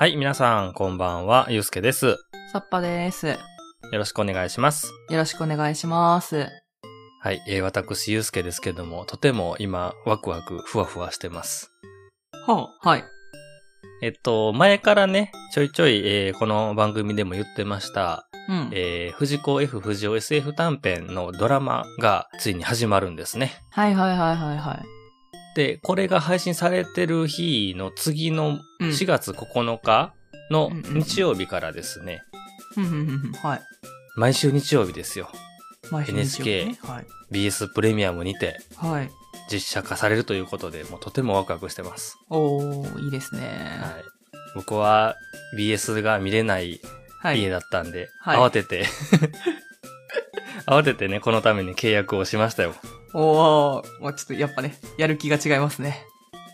はい、皆さん、こんばんは、ゆうすけです。よさっぱです。よろしくお願いします。ろしくお願いします。はい、えー、私、ゆうすけですけども、とても今、ワクワク、ふわふわしてます。はあ、はい。えっと、前からね、ちょいちょい、えーこの番組でも言ってました、うん。えー、藤子 F 不二雄 SF 短編のドラマがついに始まるんですね。はいはいはいはいはい。で、これが配信されてる日の次のうん4月9日の日曜日からですね。はい。毎週日曜日ですよ。毎週日曜日 NHK ねはい。BS プレミアムにてはい。実写化されるということで、もうとてもワクワクしてます。おー、いいですね。はい。僕は BS が見れない。家だったんで、はい慌てて、慌ててね、このために契約をしましたよ。おー、もうちょっとやっぱね、やる気が違いますね。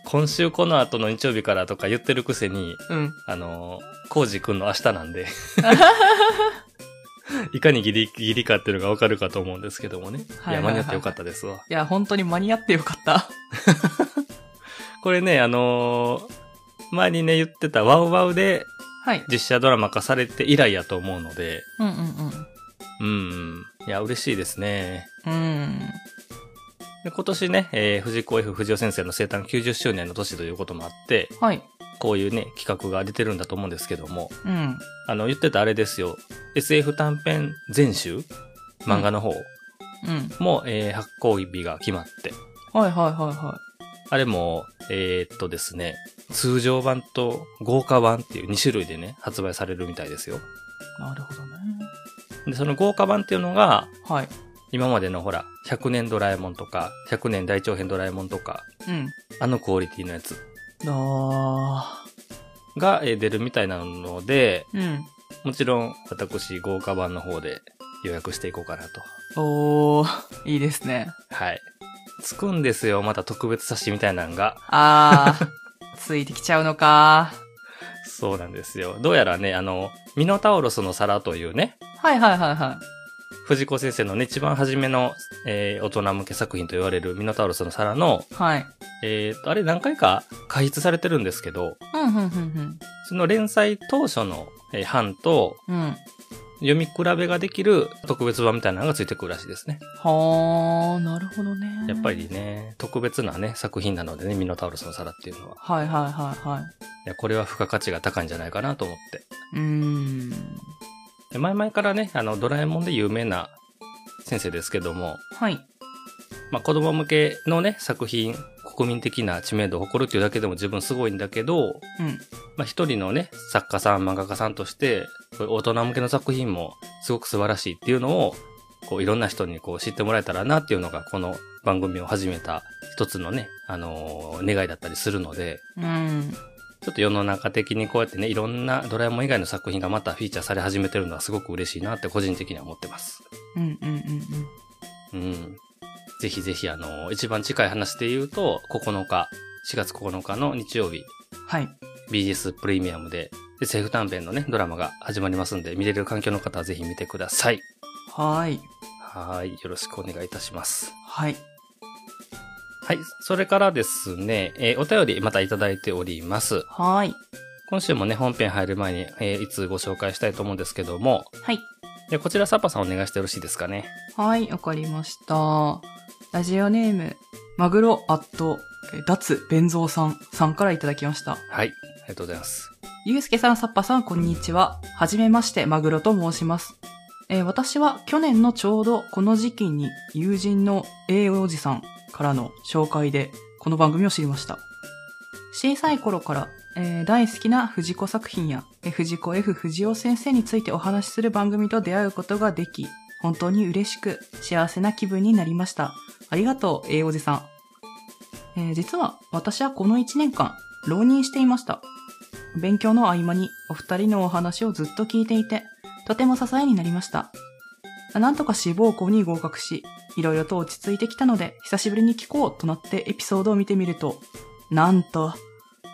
今週この後の日曜日からとか言ってるくせに、うん。あのー、コウジくんの明日なんで、いかにギリギリかっていうのがわかるかと思うんですけどもね。いや、はいはいはい間に合ってよかったですわ。いや、本当に間に合ってよかった。これね、あのー前にね言ってたワウワウではい。実写ドラマ化されて以来やと思うので、うんうんうんうん。いや、嬉しいですね。うん。うん。で今年ね、えー藤子 F 不二雄先生の生誕90周年の年ということもあって、はい。こういうね、企画が出てるんだと思うんですけども、うん。あの、言ってたあれですよ、SF 短編全集？漫画の方うん。も、えー発行日が決まって、はいはいはいはあれも、えーっとですね、通常版と豪華版っていう2種類でね、発売されるみたいですよ。い。なるほどね。で、その豪華版っていうのが、はい。今までのほら、100年ドラえもんとか、100年大長編ドラえもんとか、うん。あのクオリティのやつあがえー出るみたいなので、ー。うん。もちろん私豪華版の方で予約していこうかなと。おー、いいですね。はい。つくんですよ、また特別冊子みたいなのが。あー、ついてきちゃうのか。そうなんですよ。どうやらね、あの、ミノタウロスの皿というね、はいはいはいは藤子先生のね、一番初めの、えー大人向け作品と言われるミノタウロスの皿の、い。はい。えーと、あれ何回か開筆されてるんですけど、うん、うん、うん、その連載当初の、えー版とうん。うん。読み比べができる特別版みたいなのがついてくるらしいですね。はー、なるほどね。やっぱ。りね、特別なね、作品なのでね、ミノタウロスの皿っていうのは。はいはいはいはい。いや、これは付加価値が高いんじゃないかなと思って。うーん。で前々からね、あの、ドラえもんで有名な先生ですけども、はい。まあ、子供向けのね、作品、国民的な知名度を誇るっていうだけでも十分すごいんだけど、うん。まあ、一人のね、作家さん、漫画家さんとして、こういう大人向けの作品もすごく素晴らしいっていうのを、こう、いろんな人にこう知ってもらえたらなっていうのが、この番組を始めた一つのね、あのー願いだったりするので、うん。ちょっと世の中的にこうやってね、いろんなドラえもん以外の作品がまたフィーチャーされ始めてるのはすごく嬉しいなって個人的には思ってます。うん、うん、うん、うん。うん。ぜひぜひあの、一番近い話で言うと、9日、4月9日の日曜日、はい。BGS プレミアムで、で、セーフ短編のね、ドラマが始まりますんで、見れる環境の方はぜひ見てください。はーい。はい。よろしくお願いいたします。はい。はい。それからですね、えーお便りまたいただいております。はーい。今週もね、本編入る前に、えーいつご紹介したいと思うんですけども、はい。でこちらサッパさんお願いしてよろしいですかね。はい、わかりました。ラジオネーム、マグロアット、えーダツベンゾーさんさんからいただきました。はい。ありがとうございます。ゆうすけさん、さっぱさん、こんにちは。はじめまして、マグロと申します。えー私は去年のちょうどこの時期に友人の A おじさんからの紹介でこの番組を知りました。小さい頃から、えー大好きな藤子作品や、えー藤子 F 不二雄先生についてお話しする番組と出会うことができ、本当に嬉しく幸せな気分になりました。ありがとう、A おじさん。えー実は私はこの1年間、浪人していました。勉強の合間にお二人のお話をずっと聞いていて、とても支えになりました。なんとか志望校に合格し、いろいろと落ち着いてきたので、久しぶりに聞こうとなってエピソードを見てみると、なんと、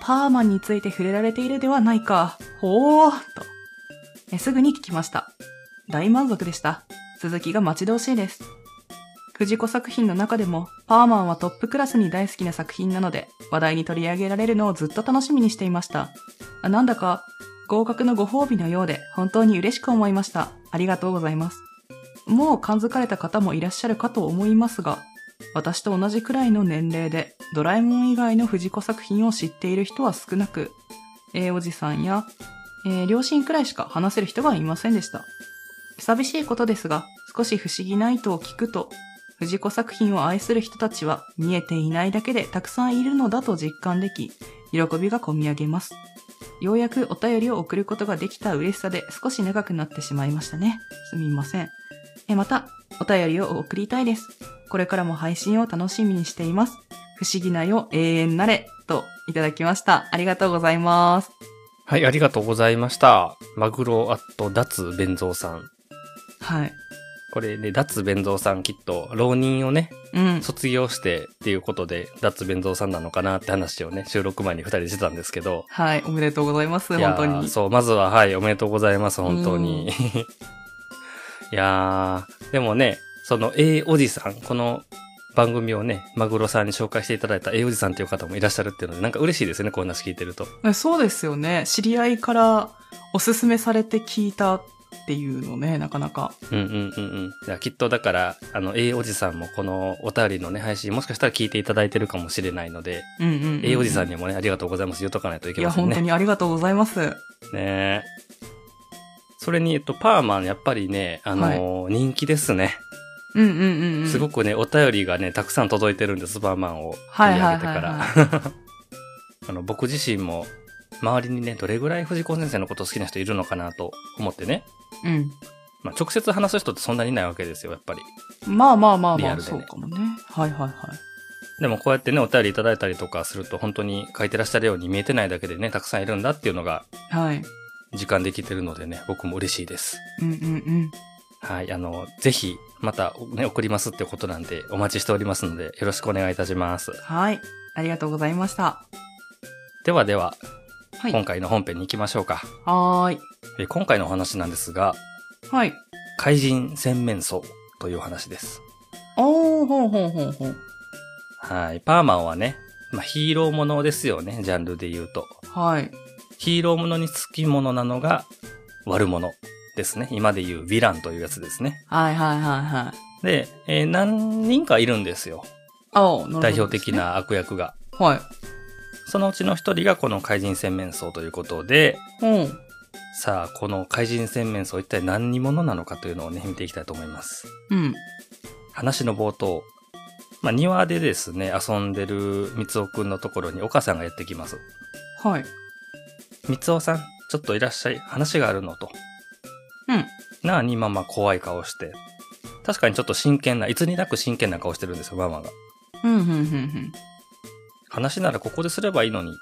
パーマンについて触れられているではないか。ほーと。すぐに聞きました。大満足でした。続きが待ち遠しいです。藤子作品の中でも、パーマンはトップクラスに大好きな作品なので、話題に取り上げられるのをずっと楽しみにしていました。なんだか、合格のご褒美のようで、本当に嬉しく思いました。ありがとうございます。もう感づかれた方もいらっしゃるかと思いますが、私と同じくらいの年齢で、ドラえもん以外の藤子作品を知っている人は少なく、えーおじさんや、えー両親くらいしか話せる人がいませんでした。寂しいことですが、少し不思議な意図を聞くと、藤子作品を愛する人たちは見えていないだけでたくさんいるのだと実感でき、喜びがこみ上げます。ようやくお便りを送ることができた嬉しさで少し長くなってしまいましたね。すみません。え、また、お便りを送りたいです。これからも配信を楽しみにしています。不思議なよ永遠なれ、といただきました。ありがとうございます。はい、ありがとうございました。マグロアット脱弁蔵さん。はい。これで、脱弁蔵さんきっと、浪人をね、うん。卒業してっていうことで、脱弁蔵さんなのかなって話をね、収録前に二人でしてたんですけど。はい。おめでとうございます。本当に。そう、まずは、はい、おめでとうございます、本当に。いやー、でもね、その A おじさん、この番組をね、マグロさんに紹介していただいた A おじさんっていう方もいらっしゃるっていうので、なんか嬉しいですね、こんな話聞いてると。えそうですよね。知り合いからおすすめされて聞いたっていうのね、なかなか。うんうんうんうん。いやきっとだから、あの、A おじさんもこのお便りのね、配信、もしかしたら聞いていただいてるかもしれないので、うんうんうん、うん。A おじさんにもね、ありがとうございます。言っとかないといけいや、ませんね。本当にありがとうございます。ねえ。それに、えっと、パーマン、やっぱりね、あのー人気ですね。うんうんうんうん。すごくね、お便りがね、たくさん届いてるんです、パーマンをはいはい取り上げてから。あの、僕自身も、周りにね、どれぐらい藤子先生のこと好きな人いるのかなと思ってね。うん。まあ、直接話す人ってそんなにいないわけですよ、やっぱり。まあまあまあまあ、ねそうかもね。はいはいはい。でもこうやってね、お便りいただいたりとかすると、本当に書いてらっしゃるように見えてないだけでね、たくさんいるんだっていうのがはい。実感できてるのでね、僕も嬉しいです。うんうんうん。はい、あの、ぜひ、またね、送りますってことなんで、お待ちしておりますので、よろしくお願いいたします。はい。ありがとうございました。ではでは、はい。今回の本編に行きましょうか。はーい。え今回のお話なんですが、はい。怪人洗面槽というお話です。おー、ほうほうほうほう。はい、パーマンはね、まあ、ヒーローものですよね、ジャンルで言うと。はい。ヒーローものにつきものなのが悪者ですね。今で言うヴィランというやつですね。はいはいはいはい。で、えー何人かいるんですよ。あお、なるほど代表的。な悪役が。はい。そのうちの一人がこの怪人洗面槽ということで、うん。さあ、この怪人洗面槽一体何に者なのかというのをね、見ていきたいと思います。うん。話の冒頭。まあ、庭でですね、遊んでる三尾くんのところにお母さんがやってきます。はい。三尾さん、ちょっといらっしゃい。話があるのと。うん。なあにママ怖い顔して。確かにちょっと真剣な、いつになく真剣な顔してるんですよ、ママが。うん、うん、うん、話ならここですればいいのに。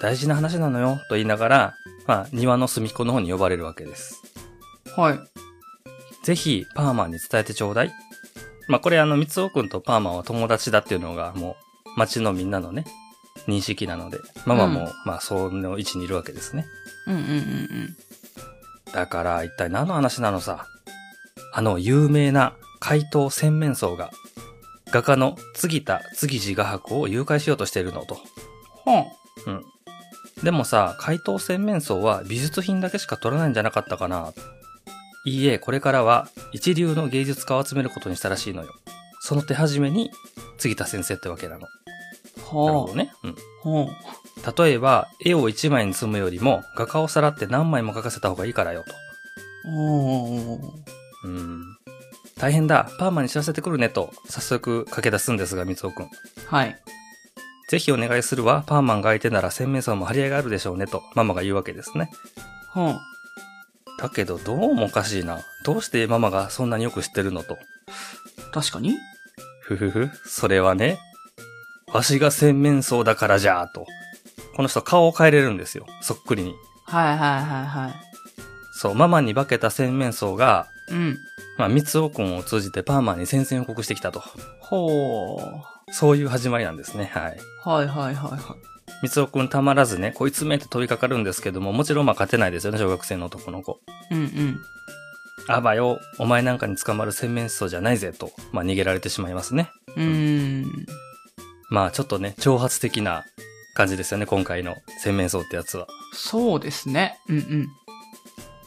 大事な話なのよ、と言いながら、まあ、庭の隅っこの方に呼ばれるわけです。うん。はい。ぜひ、パーマンに伝えてちょうだい。まあ、これあの、三尾くんとパーマンは友達だっていうのが、もう、町のみんなのね、認識なので、ママも、うんまあ、その位置にいるわけですね。うん、うん、うん、だから、一体何の話なのさ。あの、有名な怪盗洗面槽が、画家の杉田杉次画伯を誘拐しようとしているのと。うん。はうん。でもさ、怪盗洗面槽は美術品だけしか撮らないんじゃなかったかないいえ、これからは一流の芸術家を集めることにしたらしいのよ。その手始めに、杉田先生ってわけなの。なるほどね。うん。例えば、絵を一枚に積むよりも、画家をさらって何枚も描かせた方がいいからよ、と。うん。大変だ、パーマに知らせてくるね、と、早速駆け出すんですが、三尾くん。はい。ぜひお願いするわ、パーマンが相手なら洗面槽も張り合いがあるでしょうね、と、ママが言うわけですね。ほう。だけど、どうもおかしいな。どうしてママがそんなによく知ってるのと。確かに？ふふふ、それはね、わしが洗面槽だからじゃーと。この人顔を変えれるんですよ。そっくりに。はいはいはいはい。そう、ママに化けた洗面槽が、うん。まあ、三尾くんを通じてパーマンに宣戦布告してきたと。ほう。そういう始まりなんですね。はい。はいはいはいはい。三尾くんたまらずね、こいつめって飛びかかるんですけども、もちろんまあ勝てないですよね、小学生の男の子。うんうん。あばよ、お前なんかに捕まる洗面槽じゃないぜと、まあ逃げられてしまいますね。うーん。まあちょっとね、挑発的な感じですよね、今回の洗面槽ってやつは。そうですね。うんうん。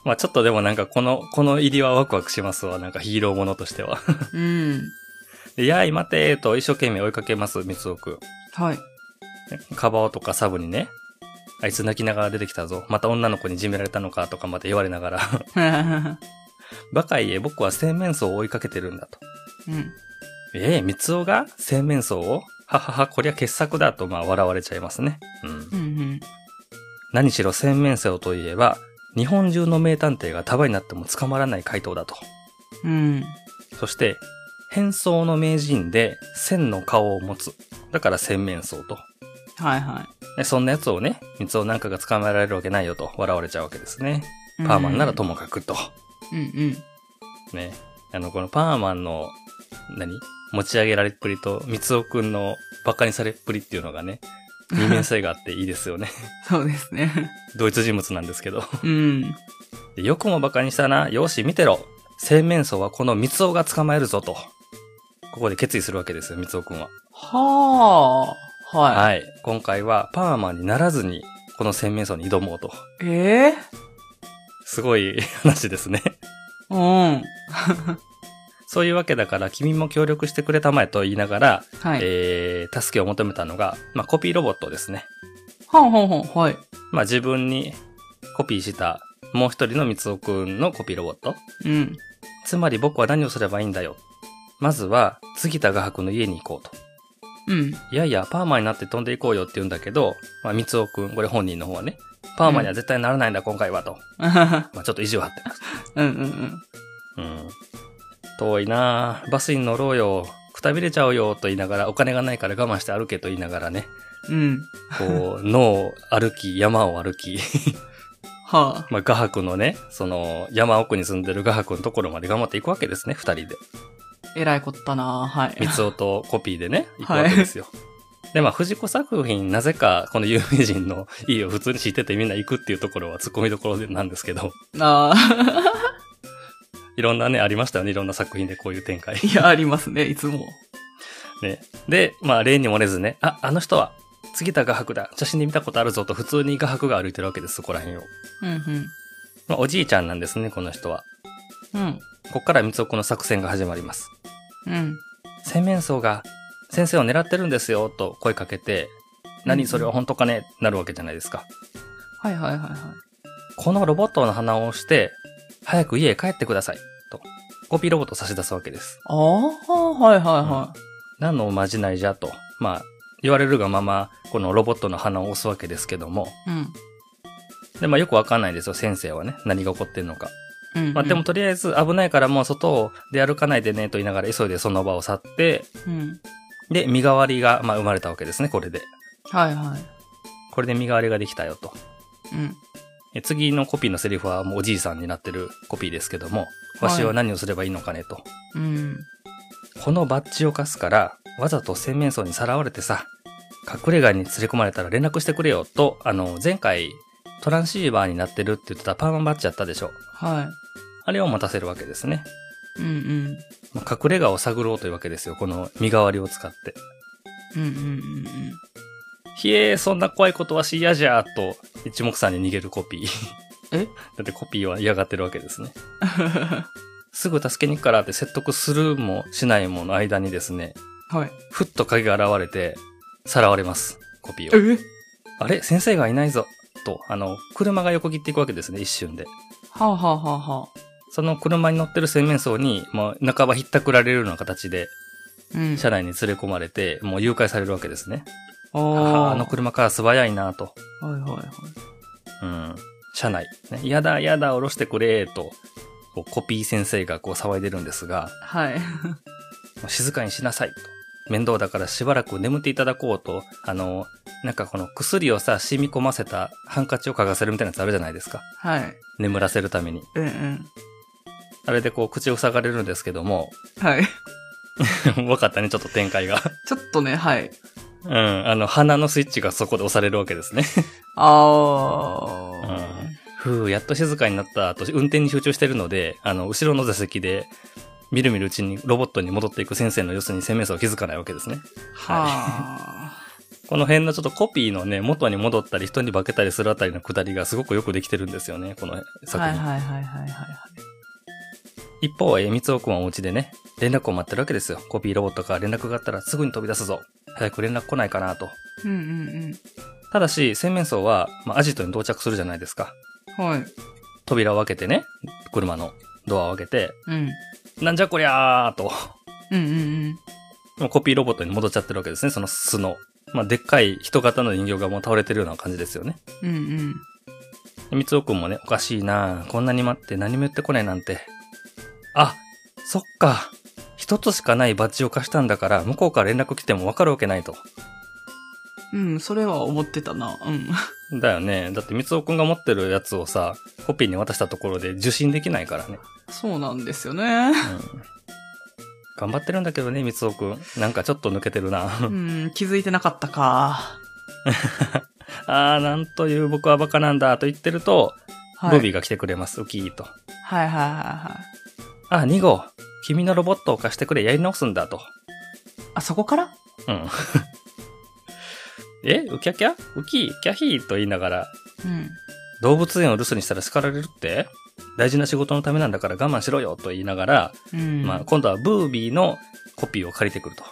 まあちょっとでもなんかこの、この入りはワクワクしますわ、なんかヒーローものとしては。うん。で、やい待てーと一生懸命追いかけます、三つおくん。はい。カバオとかサブにね、あいつ泣きながら出てきたぞ。また女の子にいじめられたのかとかまで言われながら。バカ言え、僕は洗面槽を追いかけてるんだと。うん。ええ三つおが洗面槽を？ははは、こりゃ傑作だとまあ笑われちゃいますね。うん。うんうん。何しろ洗面槽といえば、日本中の名探偵が束になっても捕まらない回答だと。うん。そして、変装の名人で千の顔を持つ。だから洗面槽と。はいはでそんなやつをね、三つおなんかが捕まえられるわけないよと笑われちゃうわけですね。い。パーマンならともかくと。うんうん。ね。あの、このパーマンの、何？持ち上げられっぷりと、三つおくんの馬鹿にされっぷりっていうのがね、二面性があっていいですよね。そうですね。同一人物なんですけど。うん。でよくも馬鹿にしたな。よし、見てろ。洗面槽はこの三つおが捕まえるぞと。ここで決意するわけですよ、三つおくんは。はあ。ははい。今回はパーマンにならずに、この洗面槽に挑もうと。い。ええすごい話ですね。うん。そういうわけだから、君も協力してくれたまえと言いながら、はい。えー、助けを求めたのが、まあ、コピーロボットですね。はんはんはん。はい。まあ、自分にコピーした、もう一人の三つおくんのコピーロボット。うん。つまり僕は何をすればいいんだよ。まずは、杉田画伯の家に行こうと。うん。いやいや、パーマになって飛んでいこうよって言うんだけど、まあ、三つおくん、これ本人の方はね、パーマには絶対ならないんだ、今回はと。うんまあ、ちょっと意地を張ってます。うんうん。うん。遠いなぁバスに乗ろうよ。くたびれちゃうよと言いながら、お金がないから我慢して歩けと言いながらね、うん。こう、野を歩き、山を歩き、はあ。まあ、画伯のね、その、山奥に住んでる画伯のところまで頑張っていくわけですね、二人で。えらいこったなはい。三つおとコピーでね、行くわけですよ。で、まあ、藤子作品、なぜか、この有名人の家を普通に知っててみんな行くっていうところは突っ込みどころなんですけど、ああ。いろんなね、ありましたよね、いろんな作品でこういう展開。いや、ありますね、いつも。ね。で、まあ、例に漏れずね、あ、あの人は、杉田画伯だ。写真で見たことあるぞと、普通に画伯が歩いてるわけです、そこら辺を。うんまあ、おじいちゃんなんですね、この人は。うん。うん。こっから三つおくの作戦が始まります。うん。洗面槽が先生を狙ってるんですよ、と声かけて、何それは本当かね？なるわけじゃないですか。はいはいはいはい。このロボットの鼻を押して、早く家へ帰ってください、と。コピーロボットを差し出すわけです。ああ、はいはいは何のおまじないじゃと。まあ、言われるがまま、このロボットの鼻を押すわけですけども。い。うん。で、まあよくわかんないですよ、先生はね。何が起こってんのか。うん。まあでもとりあえず危ないからもう外を出歩かないでねと言いながら急いでその場を去って、うん。で、身代わりが、まあ生まれたわけですね、これで。はいはい。これで身代わりができたよと。うん。え次のコピーのセリフはもうおじいさんになってるコピーですけども、わしは何をすればいいのかねと。うん。このバッジを貸すから、わざと洗面槽にさらわれてさ、隠れ家に連れ込まれたら連絡してくれよと、あの、前回トランシーバーになってるって言ってたパーマンバッジやったでしょ。はあれを持たせるわけですね。い。うんうん。まあ隠れ家を探ろうというわけですよ。この身代わりを使って。うんうんうんひえー、そんな怖いことはし嫌じゃーと、一目散に逃げるコピー。え？だってコピーは嫌がってるわけですね。すぐ助けに行くからって説得するもしないもの間にですね、うん。はい。ふっと影が現れて、さらわれます。コピーを。え？あれ？先生がいないぞ。と、あの、車が横切っていくわけですね、一瞬で。はあはあはあはあ。その車に乗ってる洗面槽に、もう半ばひったくられるような形で、うん。車内に連れ込まれて、もう誘拐されるわけですね。ああの車から素早いなと。はいはいはい。うん。車内。ね、やだやだ、降ろしてくれ、と、こうコピー先生がこう騒いでるんですが、はい。静かにしなさい、と。面倒だからしばらく眠っていただこうと、あの、なんかこの薬をさ、染み込ませたハンカチを嗅がせるみたいなやつあるじゃないですか。はい。眠らせるために。うんうん。あれでこう口を塞がれるんですけども、はい。分かったね、ちょっと展開が。ちょっとね、はい。うん、あの、鼻のスイッチがそこで押されるわけですね。ああ。ふふう、やっと静かになったと、運転に集中してるので、あの、後ろの座席で、みるみるうちにロボットに戻っていく先生の様子に洗面槽を気づかないわけですね。はあ。この辺のちょっとコピーのね、元に戻ったり人に化けたりするあたりのくだりがすごくよくできてるんですよね、この作品。はいはいはいはいはい。一方、えー、三つくんはお家でね、連絡を待ってるわけですよ。コピーロボットから連絡があったらすぐに飛び出すぞ。早く連絡来ないかなと。うんうんただし、洗面槽は、まあ、アジトに到着するじゃないですか。うん。はい。扉を開けてね、車のドアを開けて、うん。なんじゃこりゃーと。うんうんうん。もうコピーロボットに戻っちゃってるわけですね、その巣の。まあ、でっかい人型の人形がもう倒れてるような感じですよね。うんうん。三つくんもね、おかしいなこんなに待って何も言ってこないなんて。あ、そっか。一つしかないバッジを貸したんだから、向こうから連絡来てもわかるわけないと。うん、それは思ってたな。うん。だよね。だって三つくんが持ってるやつをさ、コピーに渡したところで受信できないからね。そうなんですよね。うん。頑張ってるんだけどね、三つくん。なんかちょっと抜けてるな。うん、気づいてなかったか。あー、なんという僕はバカなんだと言ってると、はい。ルビーが来てくれます、ウキーと。はいはいはいはい。あ、2号、君のロボットを貸してくれ、やり直すんだと。あ、そこから？うん。えウキャキャ？ウキーキャヒーと言いながら、うん。動物園を留守にしたら叱られるって？大事な仕事のためなんだから我慢しろよと言いながら、うん。まあ今度はブービーのコピーを借りてくると。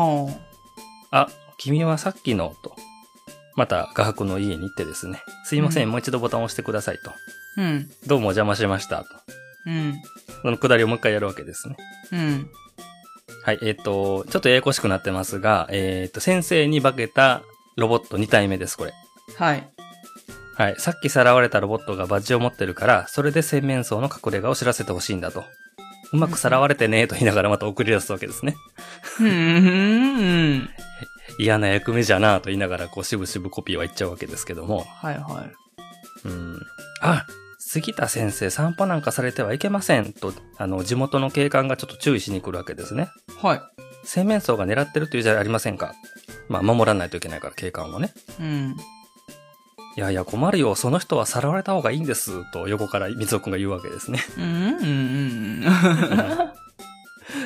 はあ、君はさっきの、と。また画伯の家に行ってですね。すいません、うんもう一度ボタンを押してくださいと。あ。うん。どうもお邪魔しましたと。うん。そのくだりをもう一回やるわけですね。うん。はい、えっ、と、ちょっとややこしくなってますが、えっ、と、先生に化けたロボット2体目です、これ。はい。はい、さっきさらわれたロボットがバッジを持ってるから、それで洗面槽の隠れ家を知らせてほしいんだと。うまくさらわれてねと言いながらまた送り出すわけですね。うん。うん。嫌な役目じゃなと言いながら、こう、しぶしぶコピーは言っちゃうわけですけども。はいはうん。あ、杉田先生散歩なんかされてはいけませんと、あの、地元の警官がちょっと注意しに来るわけですね。い。はい。洗面槽が狙ってるというじゃありませんか？まあ、守らないといけないから、警官をね。うん。いやいや、困るよ。その人はさらわれた方がいいんです。と、横から水尾くんが言うわけですね。うん。うん。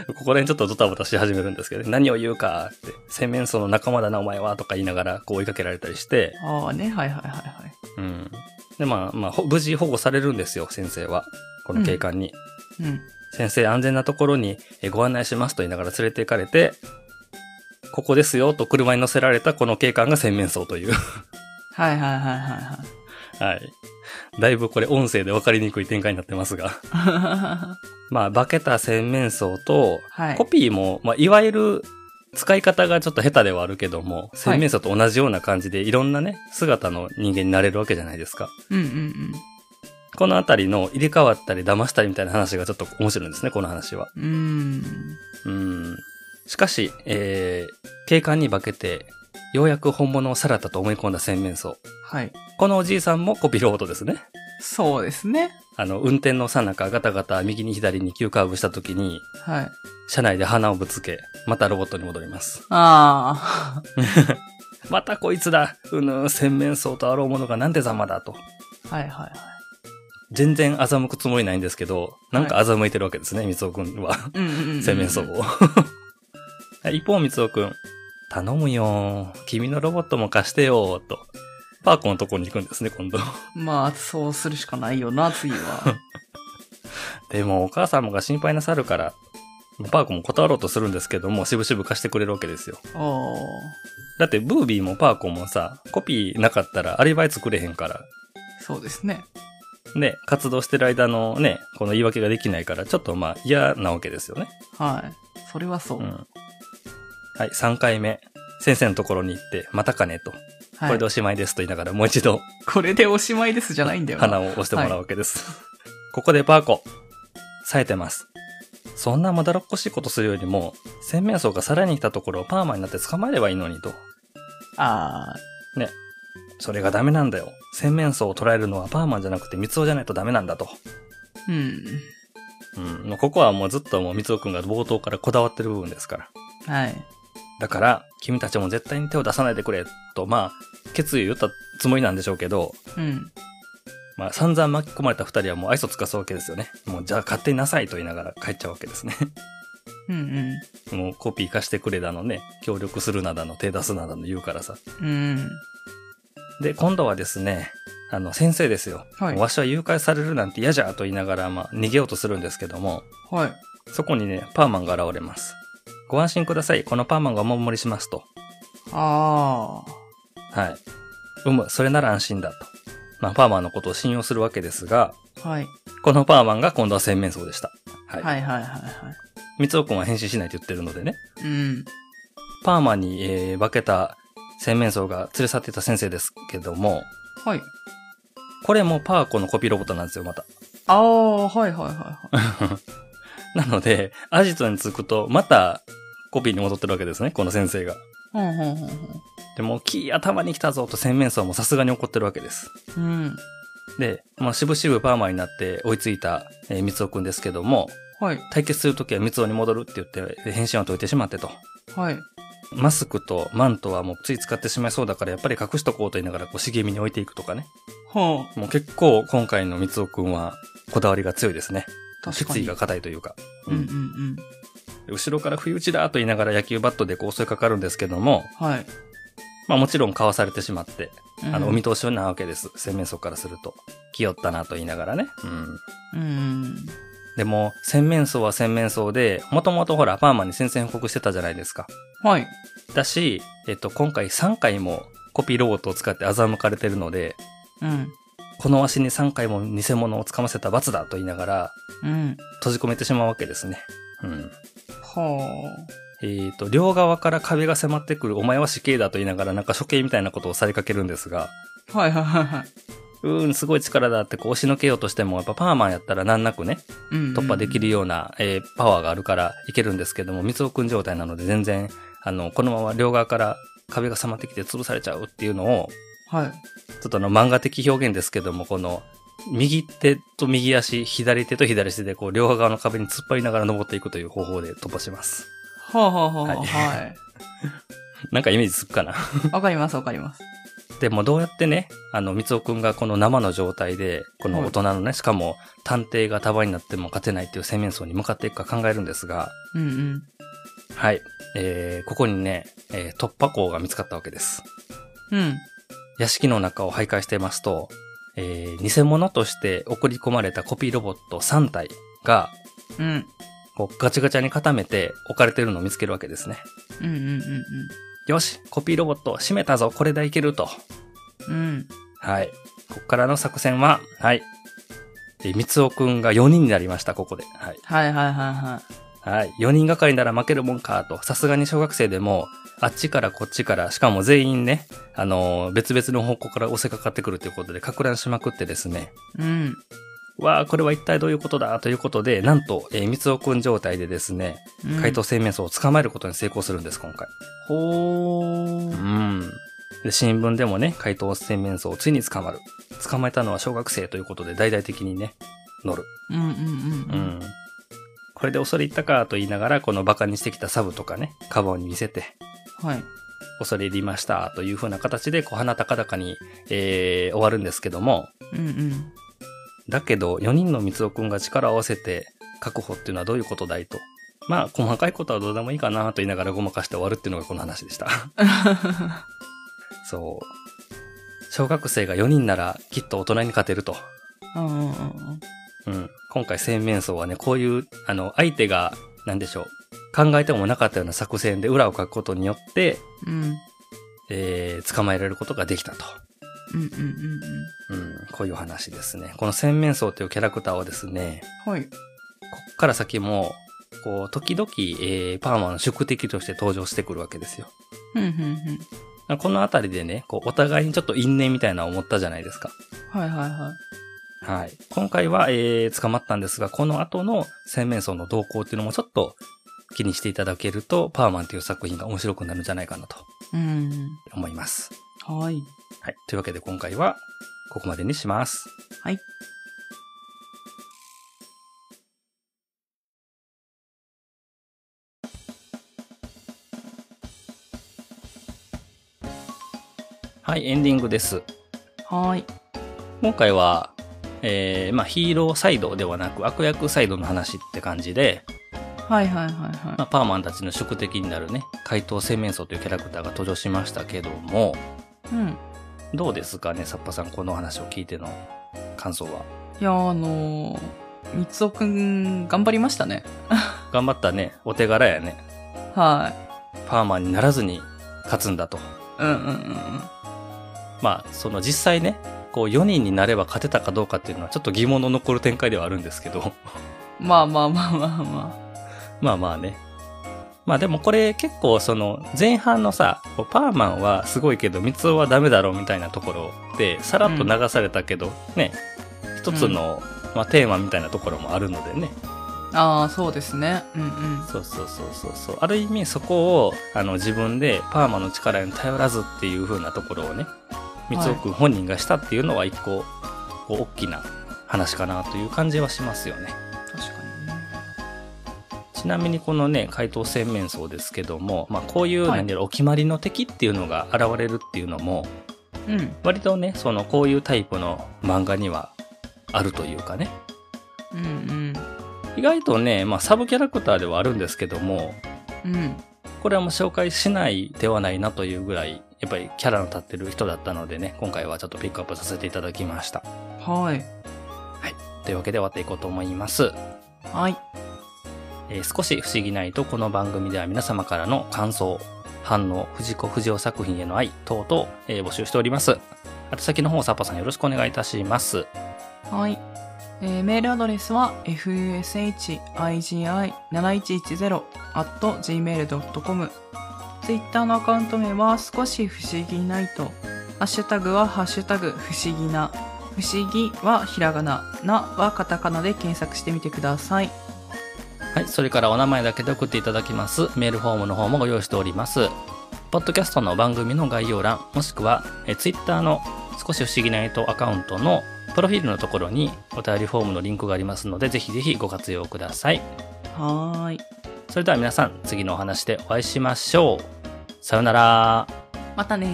ここら辺ちょっとドタバタし始めるんですけど、何を言うかって、洗面槽の仲間だな、お前は、とか言いながら、こう追いかけられたりして、ああね。はいはいはいはい。うん。で、まあ、まあ、ほ無事保護されるんですよ、先生は。この警官に。うん。先生、安全なところにえご案内しますと言いながら連れて行かれて、ここですよ、と車に乗せられたこの警官が洗面槽という。はいはいはいはいはい。だいぶこれ音声で分かりにくい展開になってますが。は まあ、化けた洗面槽と、はいコピーも、まあ、いわゆる使い方がちょっと下手ではあるけども、洗面槽と同じような感じでいろんなね、姿の人間になれるわけじゃないですか。い。うんうんこのあたりの入れ替わったり騙したりみたいな話がちょっと面白いんですね、この話は。うん。うーん。うん。しかし、えー、警官に化けて、ようやく本物をさらったと思い込んだ洗面槽。はい。このおじいさんもコピーロボットですね。そうですね。あの、運転のさなかガタガタ右に左に急カーブした時に、はい。車内で鼻をぶつけ、またロボットに戻ります。あ またこいつだうぬ、洗面槽とあろうものがなんでざまだと。あ。はいはいはい。全然欺くつもりないんですけど、なんか欺いてるわけですね、三尾くんは。洗面槽を。一方、三尾くん。頼むよ君のロボットも貸してよと。パーコのとこに行くんですね、今度。まあ、そうするしかないよな、次は。でも、お母様が心配なさるから、パーコも断ろうとするんですけども、しぶしぶ貸してくれるわけですよ。だって、ブービーもパーコもさ、コピーなかったらアリバイ作れへんから。そうですね。ね、活動してる間のね、この言い訳ができないから、ちょっとまあ嫌なわけですよね。はい。それはそう。うん。はい、3回目。先生のところに行って、またかねと。はい。これでおしまいですと言いながら、もう一度これでおしまいですじゃないんだよな。花を押してもらうわけです。ここでパーコ。冴えてます。そんなまだらっこしいことするよりも、洗面槽がさらに来たところをパーマになって捕まえればいいのにと。あそれがダメなんだよ。洗面槽を捉えるのはパーマンじゃなくて三つじゃないとダメなんだと。ー。うん。うん。もうここはもうずっともう三つくんが冒頭からこだわってる部分ですから。はい。だから、君たちも絶対に手を出さないでくれ、と、まあ、決意を言ったつもりなんでしょうけど、うん。まあ、散々巻き込まれた二人はもう愛想つかすわけですよね。もう、じゃあ勝手になさいと言いながら帰っちゃうわけですね。うんうん。もうコピー貸してくれだのね、協力するなだの、手出すなだの言うからさ。うん。で、今度はですね、あの、先生ですよ。はいわしは誘拐されるなんて嫌じゃと言いながら、まあ、逃げようとするんですけども、はい。そこにね、パーマンが現れます。ご安心ください。このパーマンがお守りしますと。あはい。うむ、それなら安心だと。まあ、パーマンのことを信用するわけですが、あ。はい。このパーマンが今度は洗面層でした。はい。はいはいはいはい。三つおくんは返信しないと言ってるのでね。うん。パーマンに、えー化けた洗面層が連れ去っていた先生ですけども、はい。これもパーコのコピーロボットなんですよ、また。ああ、はいはいはいはい。なので、アジトに着くと、またコピーに戻ってるわけですね、この先生が。ほんほんほんほん。でも、キー頭に来たぞと洗面層もさすがに怒ってるわけです。うん。で、まあ、しぶしぶパーマになって追いついた、えー、三つおくんですけども、はい。対決するときは三つおに戻るって言って、返信を解いてしまってと。はい。マスクとマントはもうつい使ってしまいそうだから、やっぱり隠しとこうと言いながら、こう、茂みに置いていくとかね。はもう結構、今回の三つおくんは、こだわりが強いですね。決意が固いというか。うんうんうん。後ろから不意打ちだと言いながら野球バットでこう襲いかかるんですけども、はい。まあもちろんかわされてしまって、うんあの、お見通しなわけです。洗面層からすると。気負ったなと言いながらね。うん。うん。でも、洗面層は洗面層で、もともとほら、パーマンに宣戦布告してたじゃないですか。はい。だし、えっと、今回3回もコピーロボットを使って欺かれてるので、うん。このわしに3回も偽物をつかませた罰だと言いながら、うん。閉じ込めてしまうわけですね。うん。はえっ、と、両側から壁が迫ってくる、お前は死刑だと言いながら、なんか処刑みたいなことをされかけるんですが、あ。はいはいはいはい。うーん、すごい力だってこう押しのけようとしても、やっぱパーマンやったら難なくね、うん。突破できるような、えーパワーがあるからいけるんですけども、三つくん状態なので全然、あの、このまま両側から壁が迫ってきて潰されちゃうっていうのを、はい。ちょっとあの漫画的表現ですけども、この、右手と右足、左手と左手でこう両側の壁に突っ張りながら登っていくという方法で突破します。はあはあはあはいはい。なんかイメージつくかな？わかりますわかります。でもどうやってね、あの、三つくんがこの生の状態で、この大人のね、しかも探偵が束になっても勝てないっていう洗面層に向かっていくか考えるんですが、うんうん。はい。えー、ここにね、えー突破口が見つかったわけです。うん。屋敷の中を徘徊していますと、えー、偽物として送り込まれたコピーロボット3体が、うん。こうガチャガチャに固めて置かれてるのを見つけるわけですね。うんうんよし、コピーロボット閉めたぞ、これでいけると。うんうん。うん。はい。こっからの作戦は、はい。えー、三つおくんが4人になりました、ここで。はい。はいはいはいははい。4人がかりなら負けるもんか、と。さすがに小学生でも、あっちからこっちから、しかも全員ね、あのー別々の方向から襲いかかってくるということで、か乱しまくってですね。い。うん。わあ、これは一体どういうことだ？ということで、なんと、えー、三つおくん状態でですね、うん怪盗生命層を捕まえることに成功するんです、今回。ほうー。ん。で、新聞でもね、怪盗生命層をついに捕まる。捕まえたのは小学生ということで、大々的にね、乗る。うんうんうんううん。ん。これで恐れ入ったかと言いながら、この馬鹿にしてきたサブとかね、カバンに見せて、はい。恐れ入りましたという風な形で、こう、鼻高々に、えー、終わるんですけども、うんうん。だけど、4人の三尾くんが力を合わせて確保っていうのはどういうことだいと。まあ、細かいことはどうでもいいかなと言いながらごまかして終わるっていうのがこの話でした。そう。小学生が4人ならきっと大人に勝てると。うん。今回洗面層はね、こういう、あの、相手が、なんでしょう。考えてもなかったような作戦で裏を書くことによって、うん。えー、捕まえられることができたと。うんうんうんうん。こういう話ですね。この洗面層というキャラクターはですね、うん。はい。こっから先も、こう、時々、えー、パーマの宿敵として登場してくるわけですよ。うんうんうん。このあたりでね、こう、お互いにちょっと因縁みたいなのを思ったじゃないですか。はいはいはい。はい。今回は、えー、捕まったんですが、この後の洗面層の動向っていうのもちょっと気にしていただけると、パーマンという作品が面白くなるんじゃないかなとうん。思います。はい。はい。というわけで今回は、ここまでにします。はい。はい、エンディングです。はい。今回は、えー、まあヒーローサイドではなく悪役サイドの話って感じで、はいはいはいまはあ、パーマンたちの宿敵になるね、怪盗洗面層というキャラクターが登場しましたけども、い。うん。どうですかね、サッパさん、この話を聞いての感想は。いや、あのー、三つおくん、頑張りましたね。頑張ったね、お手柄やね。はパーマンにならずに勝つんだと。い。うんうんうんうん。まあ、その実際ね、こう4人になれば勝てたかどうかっていうのはちょっと疑問の残る展開ではあるんですけど。まあまあまあまあままあまあね。まあでもこれ結構その前半のさ、パーマンはすごいけど、三つはダメだろうみたいなところで、さらっと流されたけど、ね、一つの、まあテーマみたいなところもあるのでね。あ。ああ、そうですね。うんうん。そうそうそうそうそう。ある意味そこを、あの自分でパーマの力に頼らずっていう風なところをね、三つくん本人がしたっていうのは一個、こう大きな話かなという感じはしますよね。ちなみにこのね、怪盗洗面層ですけども、まあこういう、はい何やらお決まりの敵っていうのが現れるっていうのも、うん。割とね、そのこういうタイプの漫画にはあるというかね。うんうん。意外とね、まあサブキャラクターではあるんですけども、うん。これはもう紹介しないではないなというぐらい、やっぱりキャラの立ってる人だったのでね、今回はちょっとピックアップさせていただきました。はい。というわけで終わっていこうと思います。はい。えー少し不思議ないとこの番組では皆様からの感想、反応、藤子不二雄作品への愛等々、えー募集しております。あと先の方、サッパさんよろしくお願いいたします。はい。えーメールアドレスは fushigi7110.gmail.com ツイッターのアカウント名は少し不思議ないと。ハッシュタグはハッシュタグ不思議な。不思議はひらがな。なはカタカナで検索してみてください。はい、それからお名前だけで送っていただきますメールフォームの方もご用意しております。ポッドキャストの番組の概要欄、もしくは、えツイッターの少し不思議なとアカウントのプロフィールのところにお便りフォームのリンクがありますので、ぜひぜひご活用ください。はーい。それでは皆さん、次のお話でお会いしましょう。さよなら。またね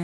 ー。